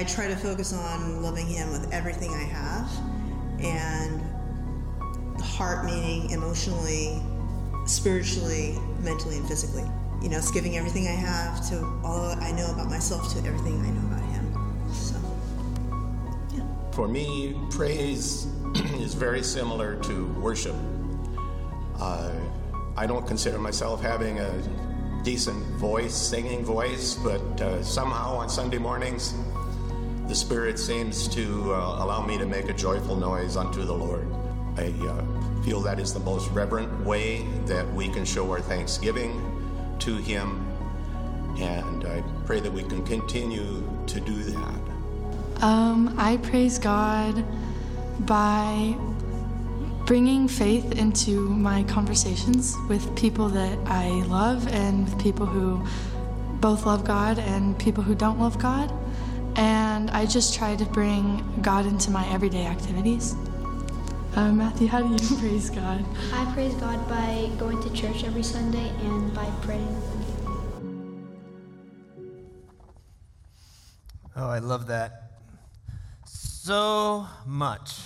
I try to focus on loving Him with everything I have, and heart meaning emotionally, spiritually, mentally, and physically. You know, it's giving everything I have to all I know about myself to everything I know about Him. So, yeah. For me, praise is very similar to worship. Uh, I don't consider myself having a decent voice, singing voice, but uh, somehow on Sunday mornings, the Spirit seems to uh, allow me to make a joyful noise unto the Lord. I uh, feel that is the most reverent way that we can show our thanksgiving to Him, and I pray that we can continue to do that. Um, I praise God by bringing faith into my conversations with people that I love and with people who both love God and people who don't love God. And I just try to bring God into my everyday activities. Uh, Matthew, how do you praise God? I praise God by going to church every Sunday and by praying. Oh, I love that so much.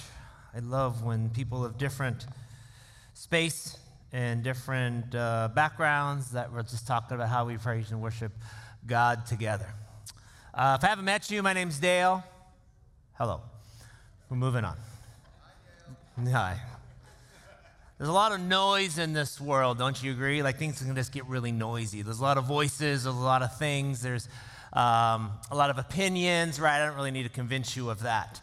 I love when people of different space and different uh, backgrounds that we're just talking about how we praise and worship God together. Uh, if I haven't met you, my name's Dale. Hello. We're moving on. Hi. There's a lot of noise in this world, don't you agree? Like things can just get really noisy. There's a lot of voices, there's a lot of things, there's um, a lot of opinions, right? I don't really need to convince you of that.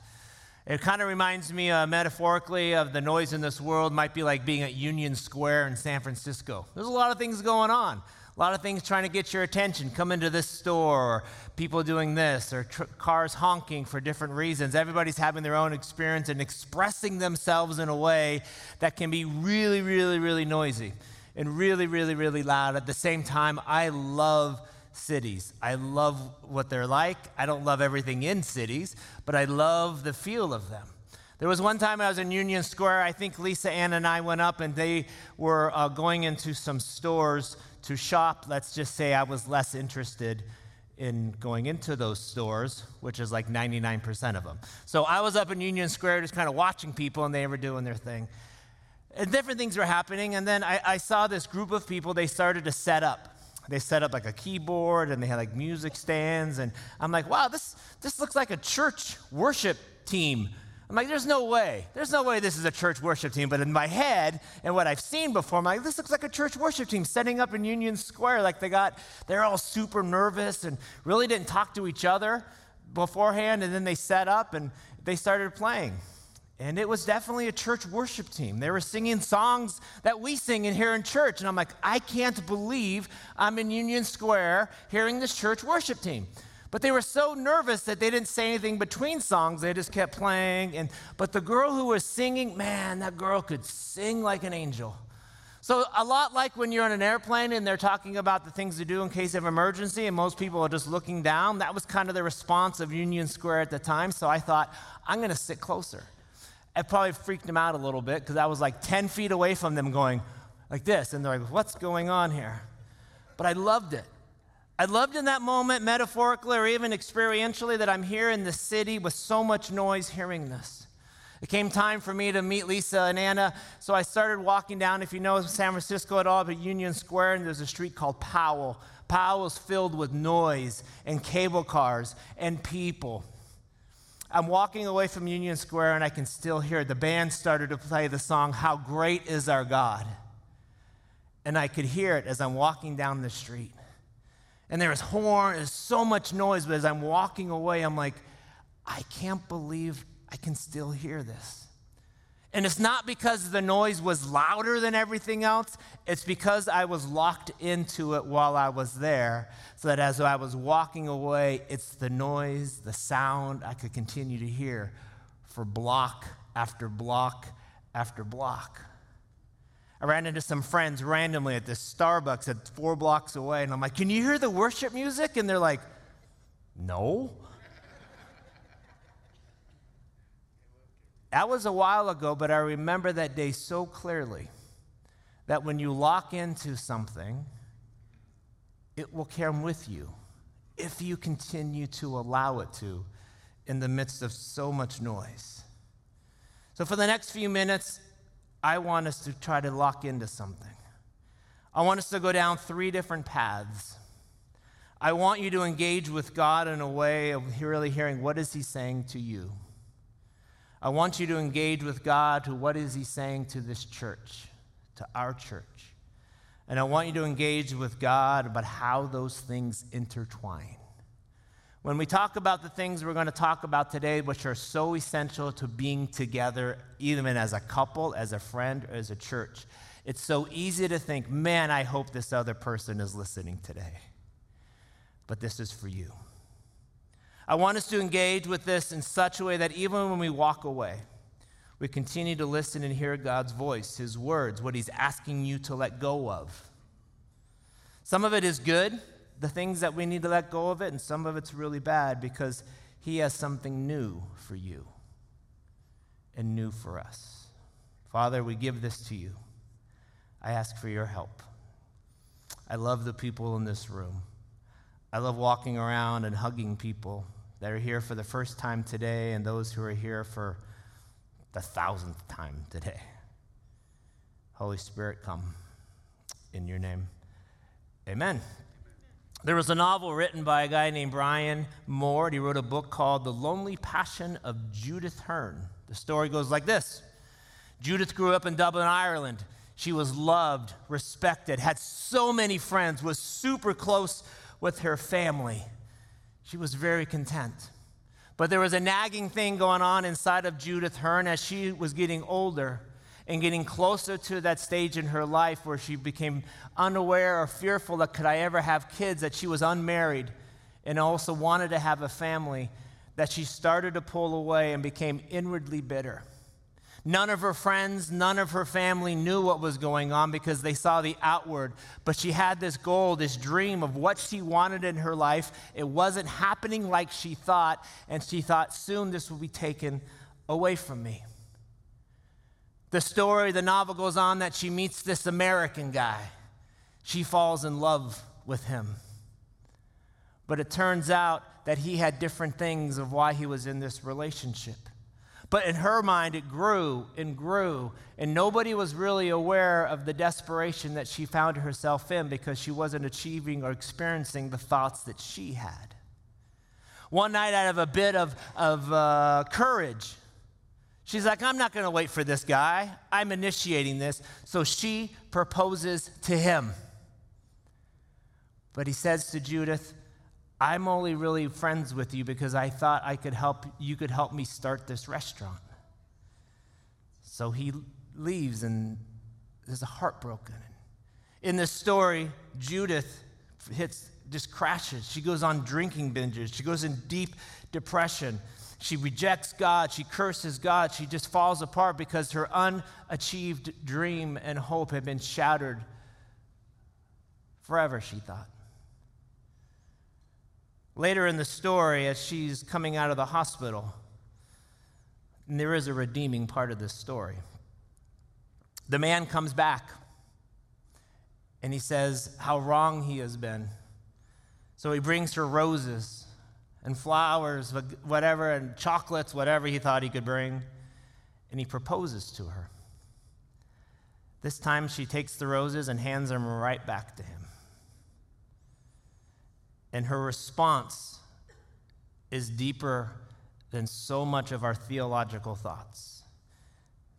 It kind of reminds me uh, metaphorically of the noise in this world might be like being at Union Square in San Francisco. There's a lot of things going on, a lot of things trying to get your attention. Come into this store, or people doing this, or tr- cars honking for different reasons. Everybody's having their own experience and expressing themselves in a way that can be really, really, really noisy and really, really, really loud. At the same time, I love cities. I love what they're like. I don't love everything in cities, but I love the feel of them. There was one time I was in Union Square. I think Lisa Ann and I went up and they were uh, going into some stores to shop. Let's just say I was less interested in going into those stores, which is like 99% of them. So I was up in Union Square just kind of watching people and they were doing their thing. And different things were happening. And then I, I saw this group of people, they started to set up they set up like a keyboard and they had like music stands and i'm like wow this this looks like a church worship team i'm like there's no way there's no way this is a church worship team but in my head and what i've seen before i'm like this looks like a church worship team setting up in union square like they got they're all super nervous and really didn't talk to each other beforehand and then they set up and they started playing and it was definitely a church worship team. They were singing songs that we sing in here in church. And I'm like, I can't believe I'm in Union Square hearing this church worship team. But they were so nervous that they didn't say anything between songs. They just kept playing. And, but the girl who was singing, man, that girl could sing like an angel. So, a lot like when you're on an airplane and they're talking about the things to do in case of emergency, and most people are just looking down, that was kind of the response of Union Square at the time. So, I thought, I'm going to sit closer. It probably freaked them out a little bit because I was like 10 feet away from them going like this. And they're like, what's going on here? But I loved it. I loved in that moment, metaphorically or even experientially, that I'm here in the city with so much noise hearing this. It came time for me to meet Lisa and Anna, so I started walking down. If you know San Francisco at all, but Union Square, and there's a street called Powell. Powell is filled with noise and cable cars and people. I'm walking away from Union Square and I can still hear the band started to play the song, How Great Is Our God. And I could hear it as I'm walking down the street. And there was horn, there's so much noise, but as I'm walking away, I'm like, I can't believe I can still hear this. And it's not because the noise was louder than everything else, it's because I was locked into it while I was there. So that as I was walking away, it's the noise, the sound I could continue to hear for block after block after block. I ran into some friends randomly at this Starbucks at four blocks away, and I'm like, Can you hear the worship music? And they're like, No. That was a while ago, but I remember that day so clearly that when you lock into something, it will come with you if you continue to allow it to in the midst of so much noise. So, for the next few minutes, I want us to try to lock into something. I want us to go down three different paths. I want you to engage with God in a way of really hearing what is he saying to you. I want you to engage with God to what is he saying to this church, to our church. And I want you to engage with God about how those things intertwine. When we talk about the things we're going to talk about today, which are so essential to being together, even as a couple, as a friend, or as a church, it's so easy to think, man, I hope this other person is listening today. But this is for you. I want us to engage with this in such a way that even when we walk away, we continue to listen and hear God's voice, His words, what He's asking you to let go of. Some of it is good, the things that we need to let go of it, and some of it's really bad because He has something new for you and new for us. Father, we give this to you. I ask for your help. I love the people in this room. I love walking around and hugging people that are here for the first time today and those who are here for the thousandth time today. Holy Spirit, come in your name. Amen. There was a novel written by a guy named Brian Moore. and He wrote a book called The Lonely Passion of Judith Hearne. The story goes like this Judith grew up in Dublin, Ireland. She was loved, respected, had so many friends, was super close with her family. She was very content. But there was a nagging thing going on inside of Judith Hearne as she was getting older and getting closer to that stage in her life where she became unaware or fearful that could I ever have kids, that she was unmarried and also wanted to have a family, that she started to pull away and became inwardly bitter. None of her friends, none of her family knew what was going on because they saw the outward. But she had this goal, this dream of what she wanted in her life. It wasn't happening like she thought, and she thought soon this will be taken away from me. The story, the novel goes on that she meets this American guy. She falls in love with him. But it turns out that he had different things of why he was in this relationship. But in her mind, it grew and grew, and nobody was really aware of the desperation that she found herself in because she wasn't achieving or experiencing the thoughts that she had. One night, out of a bit of, of uh, courage, She's like, I'm not going to wait for this guy. I'm initiating this. So she proposes to him. But he says to Judith, I'm only really friends with you because I thought I could help you could help me start this restaurant. So he leaves and is heartbroken. In this story, Judith hits just crashes. She goes on drinking binges. She goes in deep depression. She rejects God. She curses God. She just falls apart because her unachieved dream and hope had been shattered forever, she thought. Later in the story, as she's coming out of the hospital, and there is a redeeming part of this story. The man comes back and he says how wrong he has been. So he brings her roses and flowers, whatever, and chocolates, whatever he thought he could bring, and he proposes to her. This time she takes the roses and hands them right back to him. And her response is deeper than so much of our theological thoughts.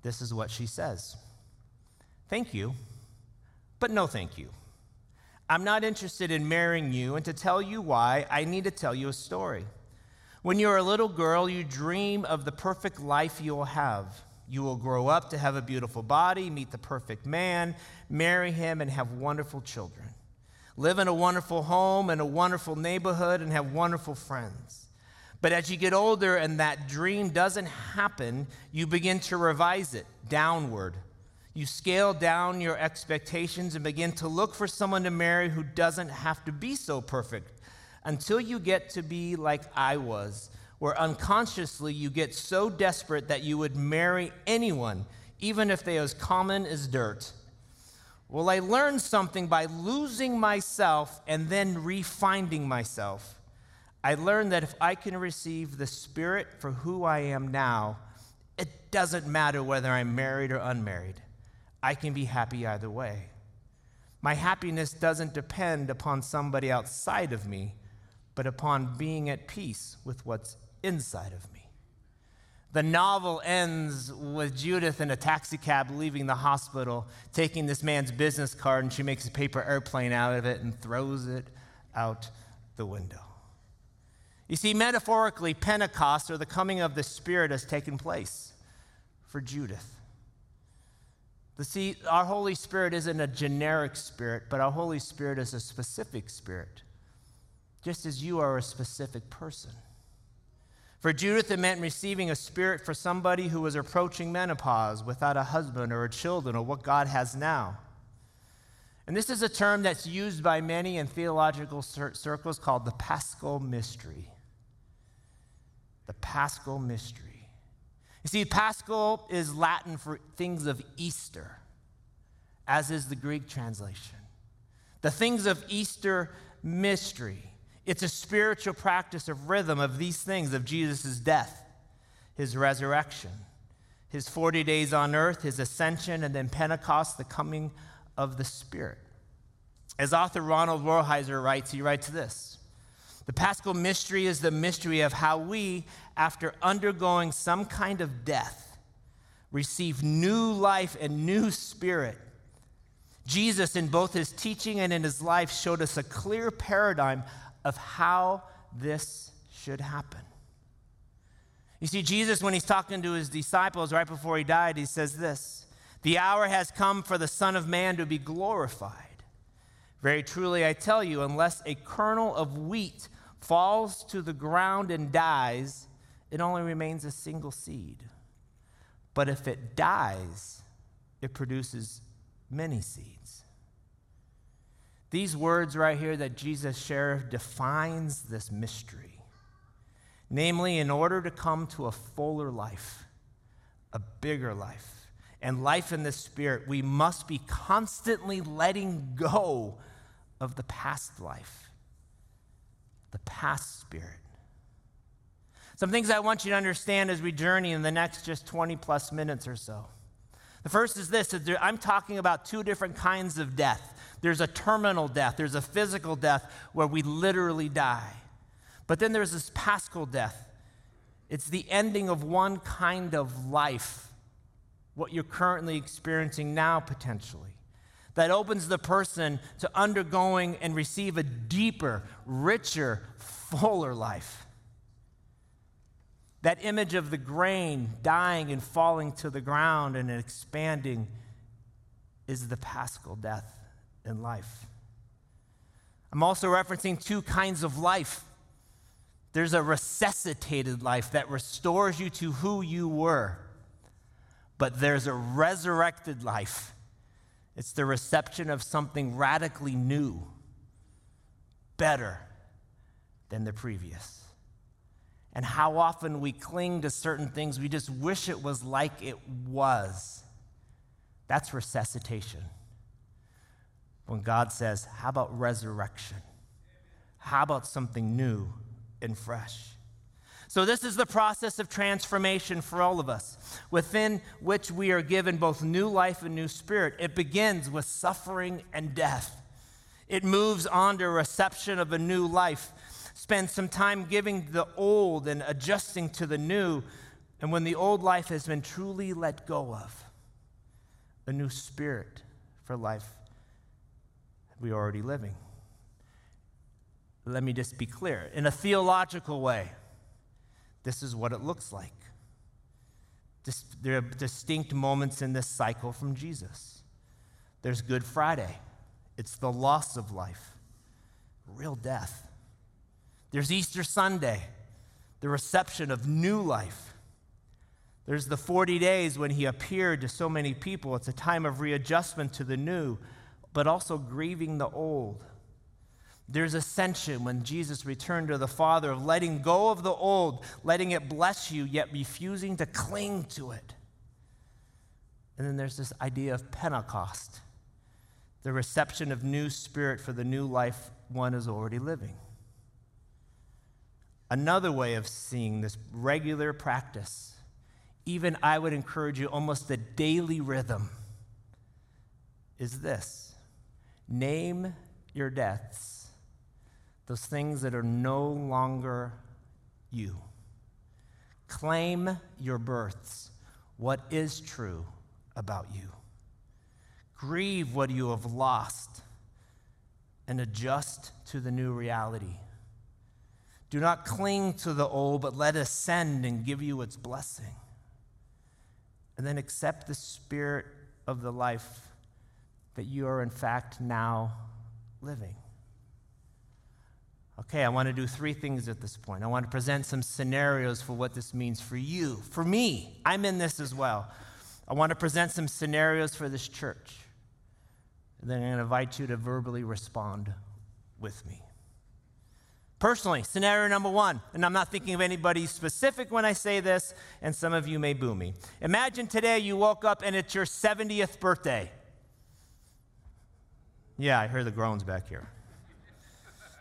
This is what she says Thank you, but no thank you. I'm not interested in marrying you, and to tell you why, I need to tell you a story. When you're a little girl, you dream of the perfect life you will have. You will grow up to have a beautiful body, meet the perfect man, marry him, and have wonderful children. Live in a wonderful home and a wonderful neighborhood and have wonderful friends. But as you get older and that dream doesn't happen, you begin to revise it downward you scale down your expectations and begin to look for someone to marry who doesn't have to be so perfect until you get to be like I was, where unconsciously you get so desperate that you would marry anyone, even if they are as common as dirt. Well, I learned something by losing myself and then refinding myself. I learned that if I can receive the Spirit for who I am now, it doesn't matter whether I'm married or unmarried. I can be happy either way. My happiness doesn't depend upon somebody outside of me, but upon being at peace with what's inside of me. The novel ends with Judith in a taxi cab leaving the hospital, taking this man's business card, and she makes a paper airplane out of it and throws it out the window. You see, metaphorically, Pentecost, or the coming of the Spirit, has taken place for Judith. The see, our Holy Spirit isn't a generic spirit, but our Holy Spirit is a specific spirit, just as you are a specific person. For Judith, it meant receiving a spirit for somebody who was approaching menopause without a husband or children or what God has now. And this is a term that's used by many in theological circles called the paschal mystery. The paschal mystery. You see, paschal is Latin for things of Easter, as is the Greek translation. The things of Easter mystery. It's a spiritual practice of rhythm of these things of Jesus' death, his resurrection, his 40 days on earth, his ascension, and then Pentecost, the coming of the Spirit. As author Ronald Rolheiser writes, he writes this The paschal mystery is the mystery of how we, after undergoing some kind of death, receive new life and new spirit. Jesus, in both his teaching and in his life, showed us a clear paradigm of how this should happen. You see, Jesus, when he's talking to his disciples right before he died, he says this The hour has come for the Son of Man to be glorified. Very truly, I tell you, unless a kernel of wheat falls to the ground and dies, it only remains a single seed. But if it dies, it produces many seeds. These words right here that Jesus shared defines this mystery. Namely, in order to come to a fuller life, a bigger life, and life in the Spirit, we must be constantly letting go of the past life, the past spirit. Some things I want you to understand as we journey in the next just 20 plus minutes or so. The first is this I'm talking about two different kinds of death there's a terminal death, there's a physical death where we literally die. But then there's this paschal death. It's the ending of one kind of life, what you're currently experiencing now, potentially. That opens the person to undergoing and receive a deeper, richer, fuller life. That image of the grain dying and falling to the ground and expanding is the paschal death in life. I'm also referencing two kinds of life. There's a resuscitated life that restores you to who you were, but there's a resurrected life. It's the reception of something radically new, better than the previous. And how often we cling to certain things, we just wish it was like it was. That's resuscitation when God says, How about resurrection? How about something new and fresh? So, this is the process of transformation for all of us, within which we are given both new life and new spirit. It begins with suffering and death. It moves on to reception of a new life. Spend some time giving the old and adjusting to the new. And when the old life has been truly let go of, a new spirit for life we're already living. Let me just be clear. In a theological way, this is what it looks like. there are distinct moments in this cycle from Jesus. There's Good Friday, it's the loss of life, real death. There's Easter Sunday, the reception of new life. There's the 40 days when he appeared to so many people. It's a time of readjustment to the new, but also grieving the old. There's ascension when Jesus returned to the Father of letting go of the old, letting it bless you, yet refusing to cling to it. And then there's this idea of Pentecost, the reception of new spirit for the new life one is already living. Another way of seeing this regular practice, even I would encourage you almost a daily rhythm, is this name your deaths, those things that are no longer you. Claim your births, what is true about you. Grieve what you have lost and adjust to the new reality. Do not cling to the old, but let it ascend and give you its blessing. And then accept the spirit of the life that you are, in fact, now living. Okay, I want to do three things at this point. I want to present some scenarios for what this means for you. For me, I'm in this as well. I want to present some scenarios for this church. And then I'm going to invite you to verbally respond with me. Personally, scenario number one, and I'm not thinking of anybody specific when I say this, and some of you may boo me. Imagine today you woke up and it's your 70th birthday. Yeah, I hear the groans back here.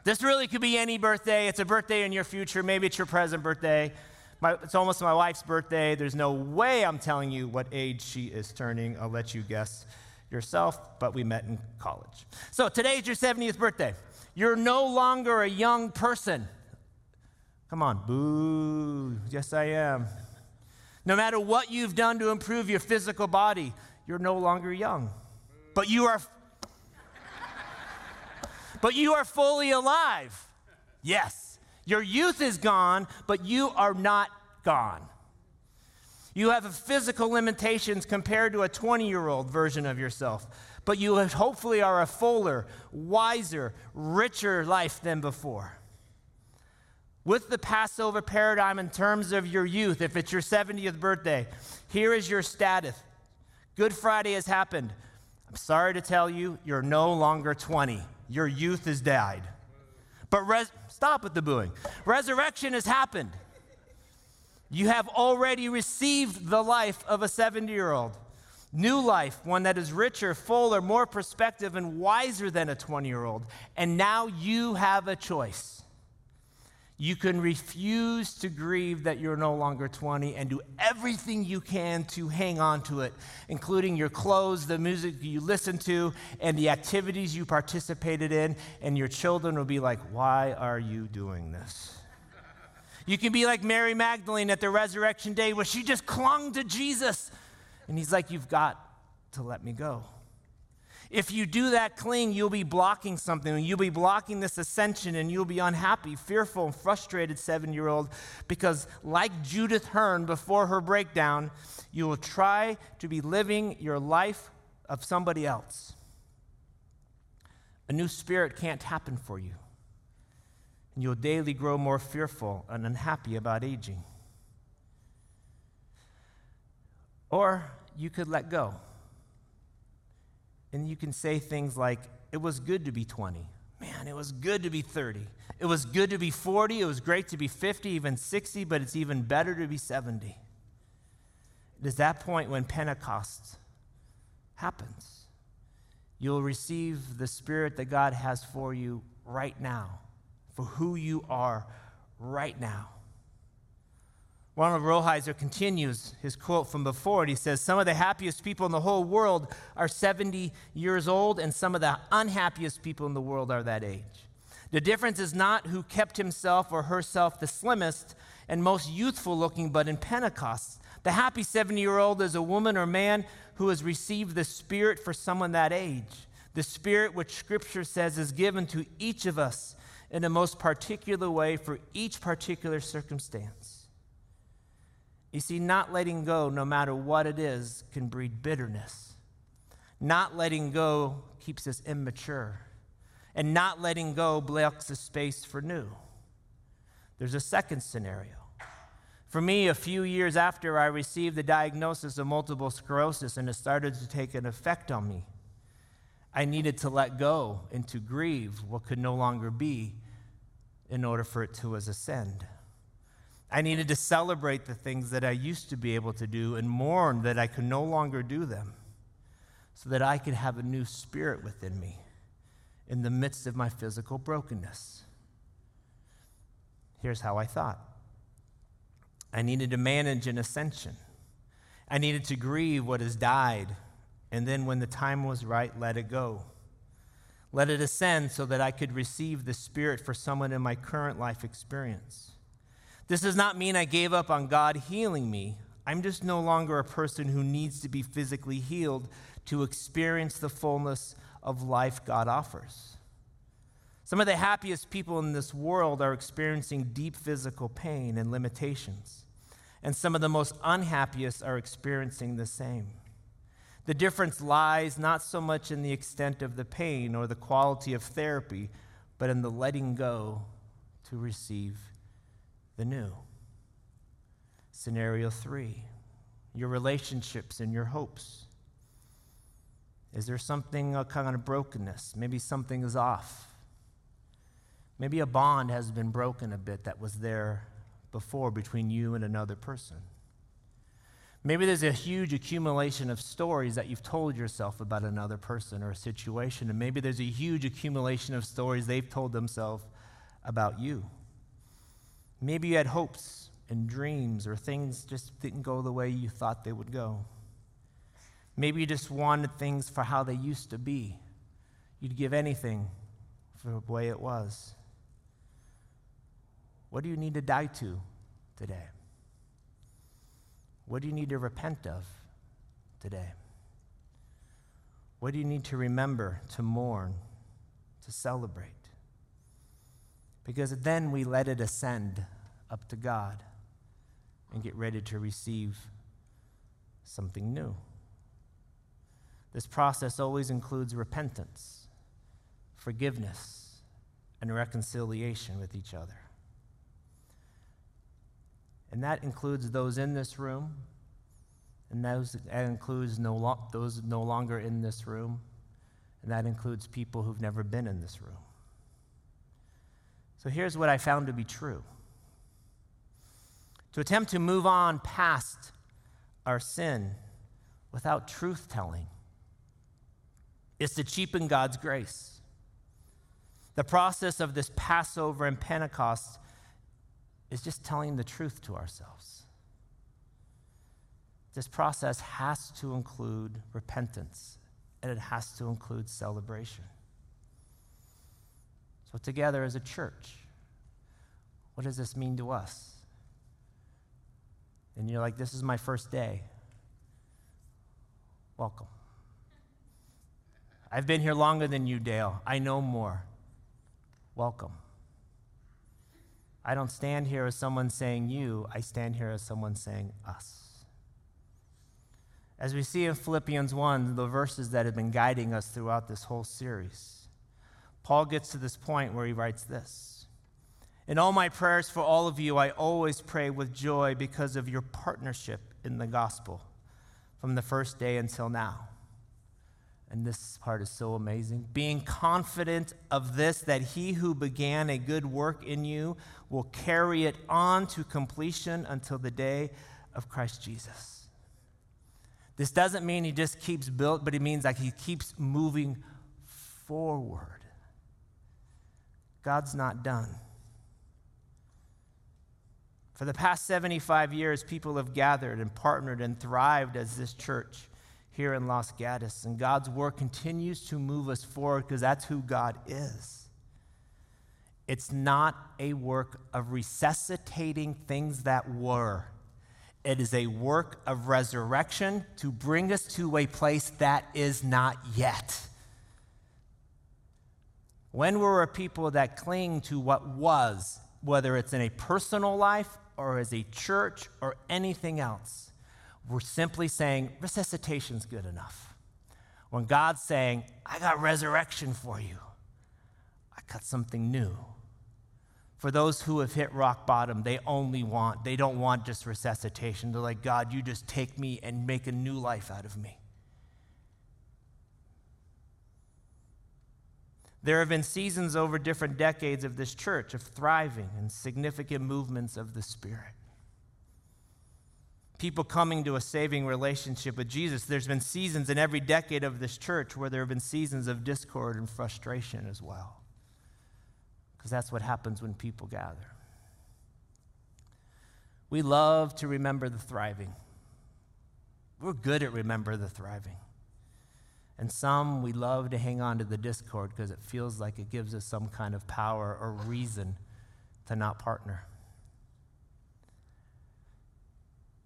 This really could be any birthday. It's a birthday in your future. Maybe it's your present birthday. My, it's almost my wife's birthday. There's no way I'm telling you what age she is turning. I'll let you guess yourself, but we met in college. So today's your 70th birthday. You're no longer a young person. Come on, boo. Yes, I am. No matter what you've done to improve your physical body, you're no longer young. But you are But you are fully alive. Yes. Your youth is gone, but you are not gone. You have physical limitations compared to a 20 year old version of yourself but you hopefully are a fuller, wiser, richer life than before. With the Passover paradigm in terms of your youth, if it's your 70th birthday, here is your status. Good Friday has happened. I'm sorry to tell you, you're no longer 20. Your youth has died. But res- stop with the booing. Resurrection has happened. You have already received the life of a 70 year old. New life, one that is richer, fuller, more perspective, and wiser than a 20 year old. And now you have a choice. You can refuse to grieve that you're no longer 20 and do everything you can to hang on to it, including your clothes, the music you listen to, and the activities you participated in. And your children will be like, Why are you doing this? You can be like Mary Magdalene at the resurrection day where she just clung to Jesus and he's like, You've got to let me go. If you do that cling, you'll be blocking something. You'll be blocking this ascension, and you'll be unhappy, fearful, and frustrated seven year old because, like Judith Hearne before her breakdown, you will try to be living your life of somebody else. A new spirit can't happen for you, and you'll daily grow more fearful and unhappy about aging. Or you could let go. And you can say things like, It was good to be 20. Man, it was good to be 30. It was good to be 40. It was great to be 50, even 60, but it's even better to be 70. It is that point when Pentecost happens. You'll receive the Spirit that God has for you right now, for who you are right now. Ronald Rolheiser continues his quote from before. He says, Some of the happiest people in the whole world are 70 years old, and some of the unhappiest people in the world are that age. The difference is not who kept himself or herself the slimmest and most youthful looking, but in Pentecost. The happy 70 year old is a woman or man who has received the Spirit for someone that age. The Spirit, which Scripture says is given to each of us in a most particular way for each particular circumstance. You see, not letting go, no matter what it is, can breed bitterness. Not letting go keeps us immature. And not letting go blocks the space for new. There's a second scenario. For me, a few years after I received the diagnosis of multiple sclerosis and it started to take an effect on me, I needed to let go and to grieve what could no longer be in order for it to ascend. I needed to celebrate the things that I used to be able to do and mourn that I could no longer do them so that I could have a new spirit within me in the midst of my physical brokenness. Here's how I thought I needed to manage an ascension, I needed to grieve what has died, and then when the time was right, let it go. Let it ascend so that I could receive the Spirit for someone in my current life experience. This does not mean I gave up on God healing me. I'm just no longer a person who needs to be physically healed to experience the fullness of life God offers. Some of the happiest people in this world are experiencing deep physical pain and limitations, and some of the most unhappiest are experiencing the same. The difference lies not so much in the extent of the pain or the quality of therapy, but in the letting go to receive the new. Scenario three your relationships and your hopes. Is there something, a kind of brokenness? Maybe something is off. Maybe a bond has been broken a bit that was there before between you and another person. Maybe there's a huge accumulation of stories that you've told yourself about another person or a situation, and maybe there's a huge accumulation of stories they've told themselves about you. Maybe you had hopes and dreams, or things just didn't go the way you thought they would go. Maybe you just wanted things for how they used to be. You'd give anything for the way it was. What do you need to die to today? What do you need to repent of today? What do you need to remember, to mourn, to celebrate? Because then we let it ascend up to God and get ready to receive something new. This process always includes repentance, forgiveness, and reconciliation with each other. And that includes those in this room, and those, that includes no lo- those no longer in this room, and that includes people who've never been in this room. So here's what I found to be true to attempt to move on past our sin without truth telling is to cheapen God's grace. The process of this Passover and Pentecost is just telling the truth to ourselves. This process has to include repentance and it has to include celebration. So, together as a church, what does this mean to us? And you're like, this is my first day. Welcome. I've been here longer than you, Dale. I know more. Welcome. I don't stand here as someone saying you, I stand here as someone saying us. As we see in Philippians 1, the verses that have been guiding us throughout this whole series, Paul gets to this point where he writes this In all my prayers for all of you, I always pray with joy because of your partnership in the gospel from the first day until now and this part is so amazing, being confident of this, that he who began a good work in you will carry it on to completion until the day of Christ Jesus. This doesn't mean he just keeps built, but it means like he keeps moving forward. God's not done. For the past 75 years, people have gathered and partnered and thrived as this church here in Los Gatos. And God's work continues to move us forward because that's who God is. It's not a work of resuscitating things that were. It is a work of resurrection to bring us to a place that is not yet. When we're a people that cling to what was, whether it's in a personal life or as a church or anything else, we're simply saying resuscitation's good enough. When God's saying, I got resurrection for you, I got something new. For those who have hit rock bottom, they only want, they don't want just resuscitation. They're like, God, you just take me and make a new life out of me. There have been seasons over different decades of this church of thriving and significant movements of the Spirit people coming to a saving relationship with Jesus. There's been seasons in every decade of this church where there have been seasons of discord and frustration as well. Because that's what happens when people gather. We love to remember the thriving. We're good at remember the thriving. And some we love to hang on to the discord because it feels like it gives us some kind of power or reason to not partner.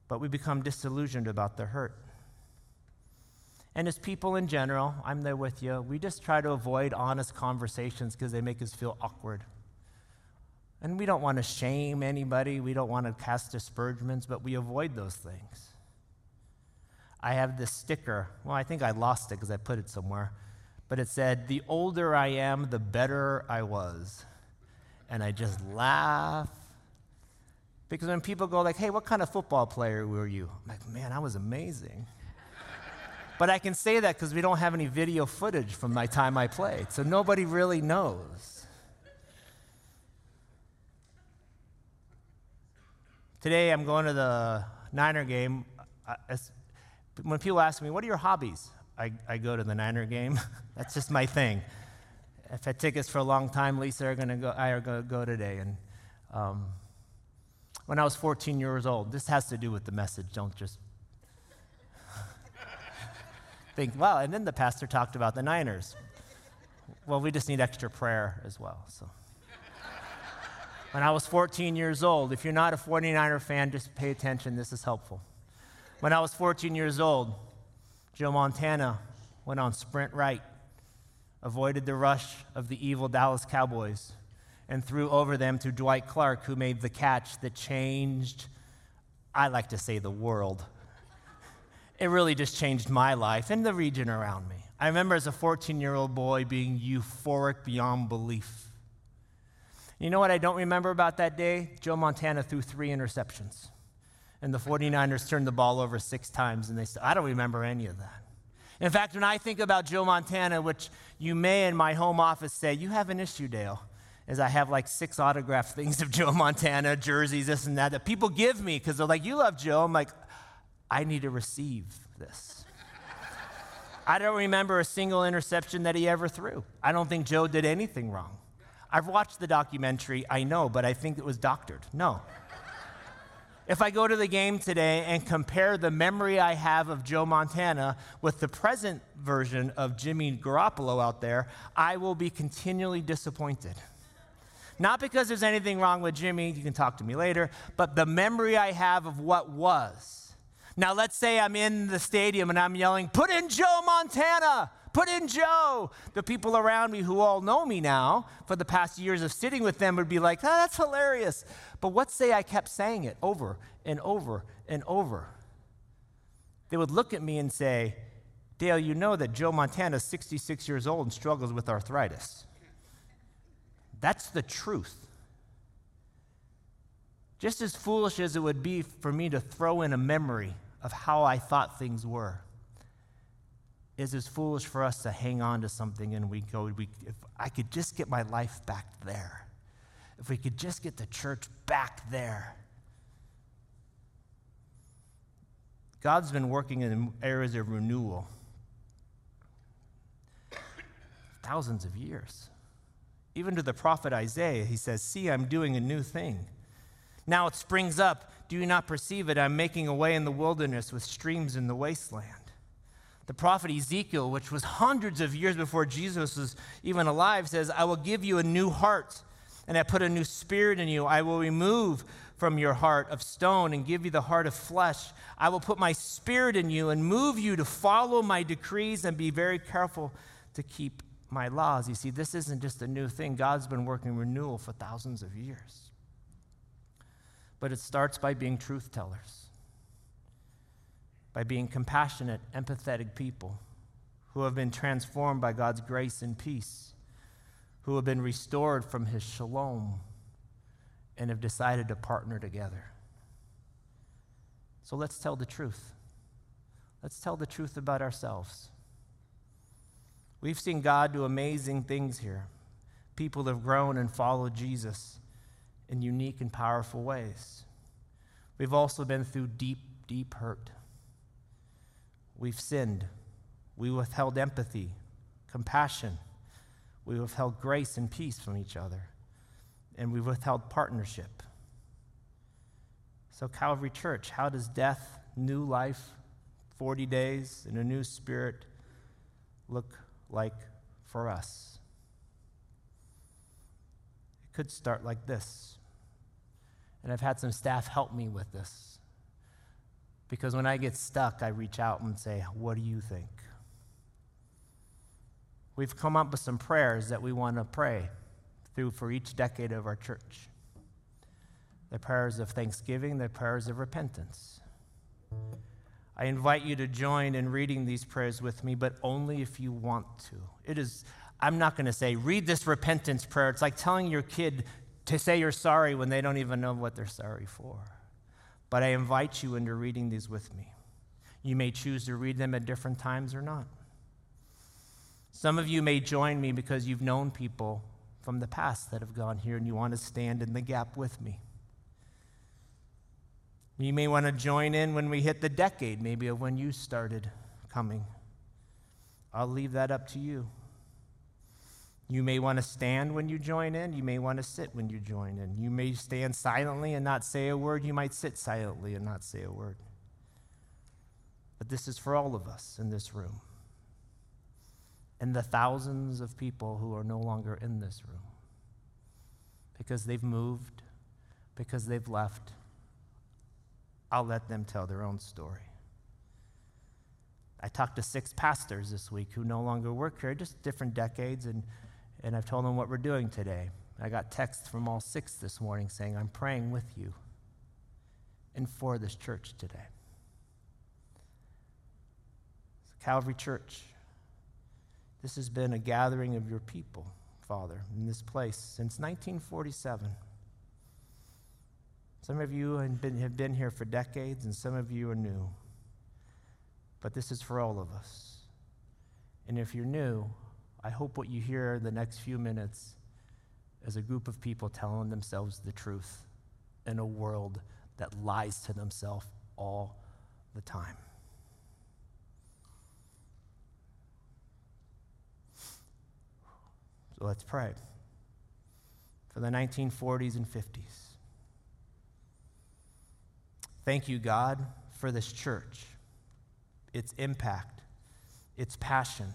But we become disillusioned about the hurt. And as people in general, I'm there with you, we just try to avoid honest conversations because they make us feel awkward. And we don't want to shame anybody, we don't want to cast aspersions, but we avoid those things. I have this sticker. Well, I think I lost it because I put it somewhere. But it said, The older I am, the better I was. And I just laugh. Because when people go like, hey, what kind of football player were you? I'm like, man, I was amazing. but I can say that because we don't have any video footage from my time I played. So nobody really knows. Today I'm going to the Niner game. When people ask me, what are your hobbies? I, I go to the Niner game. That's just my thing. If I've had tickets for a long time. Lisa are gonna go, I are going to go today. And um, when I was 14 years old, this has to do with the message. Don't just think, wow. And then the pastor talked about the Niners. Well, we just need extra prayer as well. So. when I was 14 years old, if you're not a 49er fan, just pay attention. This is helpful. When I was 14 years old, Joe Montana went on sprint right, avoided the rush of the evil Dallas Cowboys, and threw over them to Dwight Clark, who made the catch that changed, I like to say, the world. It really just changed my life and the region around me. I remember as a 14 year old boy being euphoric beyond belief. You know what I don't remember about that day? Joe Montana threw three interceptions and the 49ers turned the ball over six times, and they said, I don't remember any of that. In fact, when I think about Joe Montana, which you may in my home office say, you have an issue, Dale, is I have like six autographed things of Joe Montana, jerseys, this and that, that people give me because they're like, you love Joe. I'm like, I need to receive this. I don't remember a single interception that he ever threw. I don't think Joe did anything wrong. I've watched the documentary, I know, but I think it was doctored. No. If I go to the game today and compare the memory I have of Joe Montana with the present version of Jimmy Garoppolo out there, I will be continually disappointed. Not because there's anything wrong with Jimmy, you can talk to me later, but the memory I have of what was. Now, let's say I'm in the stadium and I'm yelling, Put in Joe Montana! Put in Joe. The people around me who all know me now for the past years of sitting with them would be like, oh, that's hilarious. But what say I kept saying it over and over and over? They would look at me and say, Dale, you know that Joe Montana is 66 years old and struggles with arthritis. That's the truth. Just as foolish as it would be for me to throw in a memory of how I thought things were is as foolish for us to hang on to something and we go, we, if I could just get my life back there, if we could just get the church back there. God's been working in areas of renewal thousands of years. Even to the prophet Isaiah, he says, See, I'm doing a new thing. Now it springs up. Do you not perceive it? I'm making a way in the wilderness with streams in the wasteland. The prophet Ezekiel, which was hundreds of years before Jesus was even alive, says, I will give you a new heart, and I put a new spirit in you. I will remove from your heart of stone and give you the heart of flesh. I will put my spirit in you and move you to follow my decrees and be very careful to keep my laws. You see, this isn't just a new thing. God's been working renewal for thousands of years. But it starts by being truth tellers by being compassionate, empathetic people who have been transformed by God's grace and peace, who have been restored from his shalom and have decided to partner together. So let's tell the truth. Let's tell the truth about ourselves. We've seen God do amazing things here. People have grown and followed Jesus in unique and powerful ways. We've also been through deep, deep hurt. We've sinned. We withheld empathy, compassion. We withheld grace and peace from each other. And we withheld partnership. So, Calvary Church, how does death, new life, 40 days, and a new spirit look like for us? It could start like this. And I've had some staff help me with this. Because when I get stuck, I reach out and say, What do you think? We've come up with some prayers that we want to pray through for each decade of our church. They're prayers of thanksgiving, they're prayers of repentance. I invite you to join in reading these prayers with me, but only if you want to. It is, I'm not going to say, read this repentance prayer. It's like telling your kid to say you're sorry when they don't even know what they're sorry for. But I invite you into reading these with me. You may choose to read them at different times or not. Some of you may join me because you've known people from the past that have gone here and you want to stand in the gap with me. You may want to join in when we hit the decade, maybe of when you started coming. I'll leave that up to you. You may want to stand when you join in. You may want to sit when you join in. You may stand silently and not say a word. You might sit silently and not say a word. But this is for all of us in this room and the thousands of people who are no longer in this room because they've moved, because they've left I'll let them tell their own story. I talked to six pastors this week who no longer work here, just different decades, and, and I've told them what we're doing today. I got texts from all six this morning saying, I'm praying with you and for this church today. Calvary Church, this has been a gathering of your people, Father, in this place since 1947. Some of you have been, have been here for decades, and some of you are new. But this is for all of us. And if you're new, I hope what you hear the next few minutes is a group of people telling themselves the truth in a world that lies to themselves all the time. So let's pray for the 1940s and 50s. Thank you, God, for this church, its impact, its passion,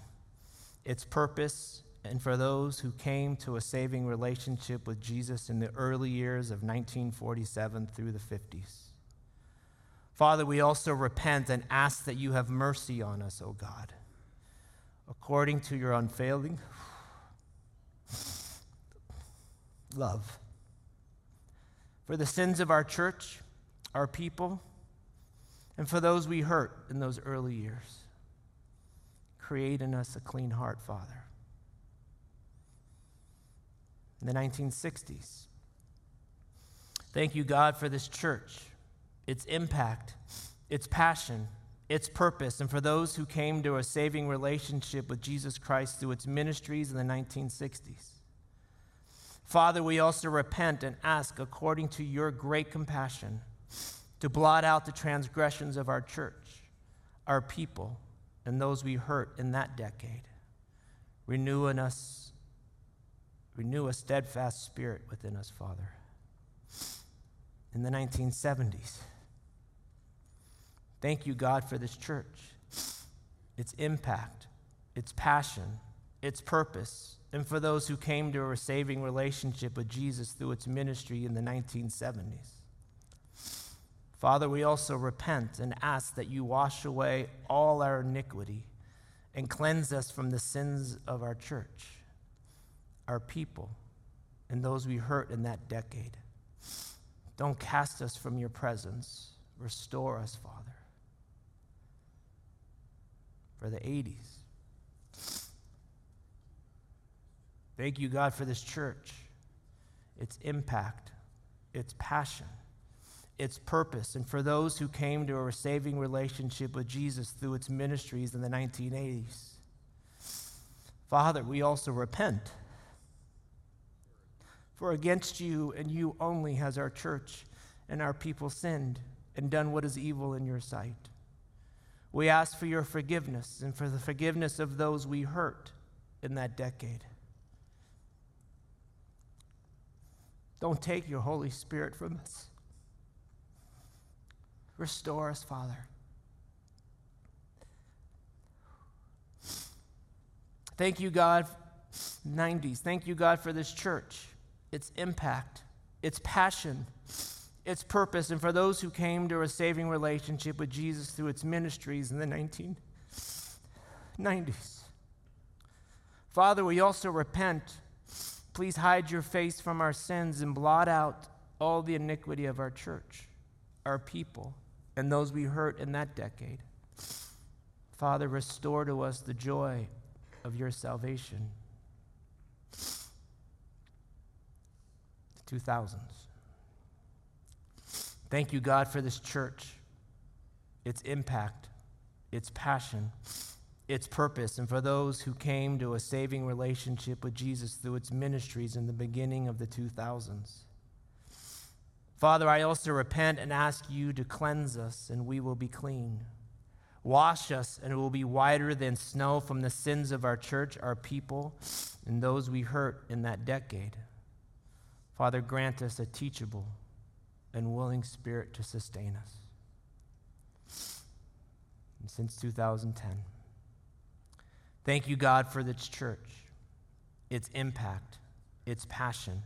its purpose, and for those who came to a saving relationship with Jesus in the early years of 1947 through the 50s. Father, we also repent and ask that you have mercy on us, O God, according to your unfailing love. For the sins of our church, our people, and for those we hurt in those early years. Create in us a clean heart, Father. In the 1960s, thank you, God, for this church, its impact, its passion, its purpose, and for those who came to a saving relationship with Jesus Christ through its ministries in the 1960s. Father, we also repent and ask, according to your great compassion, to blot out the transgressions of our church, our people, and those we hurt in that decade. Renew in us, renew a steadfast spirit within us, Father. In the 1970s, thank you, God, for this church, its impact, its passion, its purpose, and for those who came to a saving relationship with Jesus through its ministry in the 1970s. Father, we also repent and ask that you wash away all our iniquity and cleanse us from the sins of our church, our people, and those we hurt in that decade. Don't cast us from your presence. Restore us, Father. For the 80s. Thank you, God, for this church, its impact, its passion its purpose, and for those who came to a saving relationship with Jesus through its ministries in the 1980s. Father, we also repent. For against you and you only has our church and our people sinned and done what is evil in your sight. We ask for your forgiveness and for the forgiveness of those we hurt in that decade. Don't take your Holy Spirit from us. Restore us, Father. Thank you, God, 90s. Thank you, God, for this church, its impact, its passion, its purpose, and for those who came to a saving relationship with Jesus through its ministries in the 1990s. Father, we also repent. Please hide your face from our sins and blot out all the iniquity of our church, our people, and those we hurt in that decade. Father, restore to us the joy of your salvation. The 2000s. Thank you, God, for this church, its impact, its passion, its purpose, and for those who came to a saving relationship with Jesus through its ministries in the beginning of the 2000s. Father, I also repent and ask you to cleanse us, and we will be clean. Wash us, and it will be whiter than snow from the sins of our church, our people, and those we hurt in that decade. Father, grant us a teachable and willing spirit to sustain us. And since 2010, thank you, God, for this church, its impact, its passion,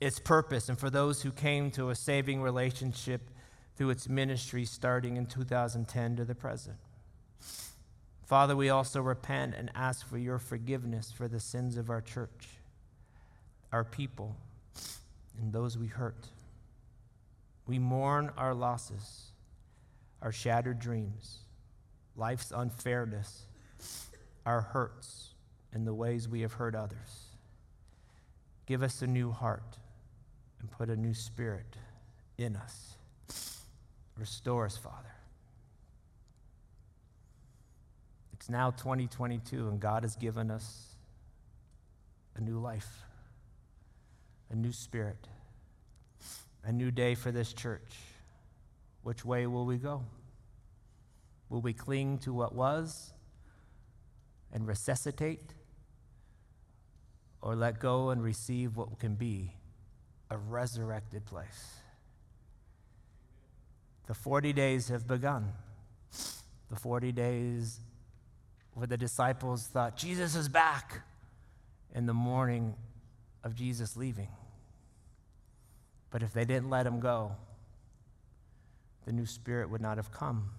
its purpose, and for those who came to a saving relationship through its ministry starting in 2010 to the present. Father, we also repent and ask for your forgiveness for the sins of our church, our people, and those we hurt. We mourn our losses, our shattered dreams, life's unfairness, our hurts, and the ways we have hurt others. Give us a new heart and put a new spirit in us. Restore us, Father. It's now 2022, and God has given us a new life, a new spirit, a new day for this church. Which way will we go? Will we cling to what was and resuscitate? Or let go and receive what can be a resurrected place? The 40 days have begun. The 40 days where the disciples thought, Jesus is back in the morning of Jesus leaving. But if they didn't let him go, the new spirit would not have come.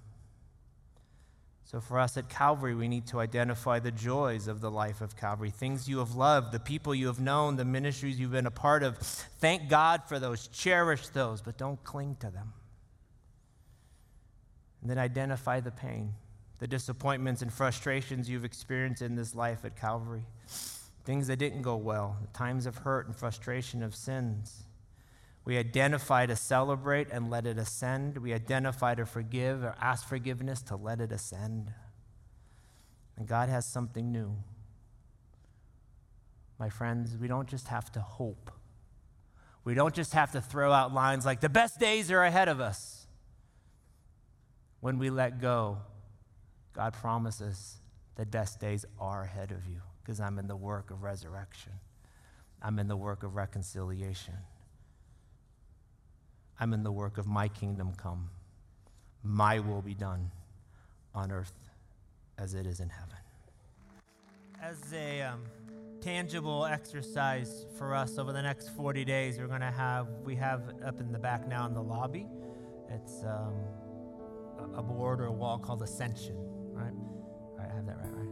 So, for us at Calvary, we need to identify the joys of the life of Calvary, things you have loved, the people you have known, the ministries you've been a part of. Thank God for those, cherish those, but don't cling to them. And then identify the pain, the disappointments and frustrations you've experienced in this life at Calvary, things that didn't go well, times of hurt and frustration of sins. We identify to celebrate and let it ascend. We identify to forgive or ask forgiveness to let it ascend. And God has something new. My friends, we don't just have to hope. We don't just have to throw out lines like, the best days are ahead of us. When we let go, God promises the best days are ahead of you because I'm in the work of resurrection. I'm in the work of reconciliation. I'm in the work of my kingdom come. My will be done on earth as it is in heaven. As a um, tangible exercise for us over the next 40 days, we're going to have, we have up in the back now in the lobby. It's. Um, a board or a wall called Ascension, right? All right, I have that right, right?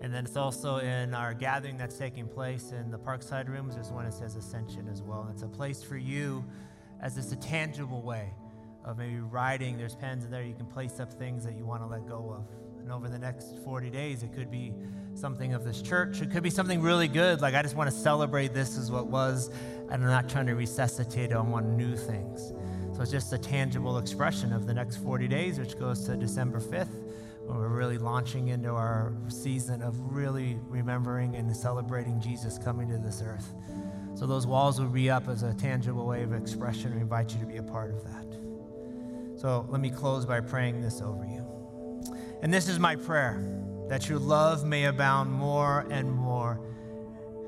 And then it's also in our gathering that's taking place in the Parkside rooms. There's one that says Ascension as well. And it's a place for you as just a tangible way of maybe writing. There's pens in there. You can place up things that you want to let go of. And over the next 40 days, it could be something of this church. It could be something really good. Like, I just want to celebrate this as what was, and I'm not trying to resuscitate it. I want new things. So it's just a tangible expression of the next 40 days, which goes to December 5th, when we're really launching into our season of really remembering and celebrating Jesus coming to this earth. So those walls will be up as a tangible way of expression. We invite you to be a part of that. So let me close by praying this over you. And this is my prayer that your love may abound more and more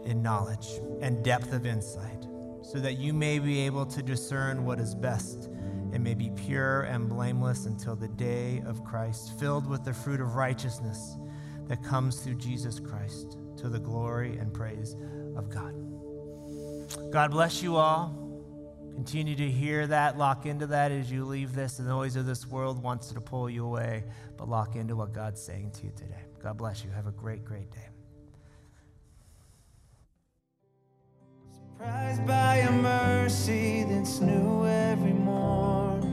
in knowledge and depth of insight so that you may be able to discern what is best and may be pure and blameless until the day of Christ, filled with the fruit of righteousness that comes through Jesus Christ to the glory and praise of God. God bless you all. Continue to hear that, lock into that as you leave this. The noise of this world wants to pull you away, but lock into what God's saying to you today. God bless you. Have a great, great day. Surprised by a mercy that's new every morning.